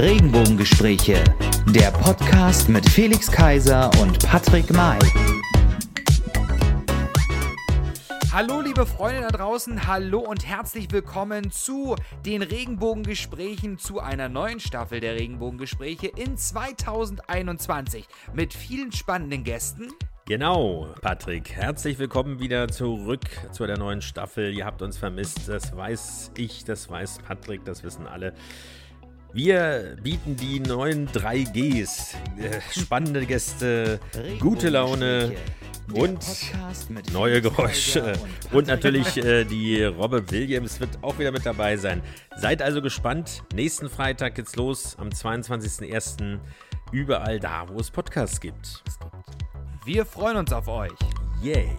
Regenbogengespräche, der Podcast mit Felix Kaiser und Patrick May. Hallo liebe Freunde da draußen, hallo und herzlich willkommen zu den Regenbogengesprächen, zu einer neuen Staffel der Regenbogengespräche in 2021 mit vielen spannenden Gästen. Genau, Patrick. Herzlich willkommen wieder zurück zu der neuen Staffel. Ihr habt uns vermisst, das weiß ich, das weiß Patrick, das wissen alle. Wir bieten die neuen 3Gs. Äh, spannende Gäste, gute Laune und neue Geräusche. Und natürlich äh, die Robbe Williams wird auch wieder mit dabei sein. Seid also gespannt. Nächsten Freitag geht's los am 22.01. Überall da, wo es Podcasts gibt. Wir freuen uns auf euch. Yay!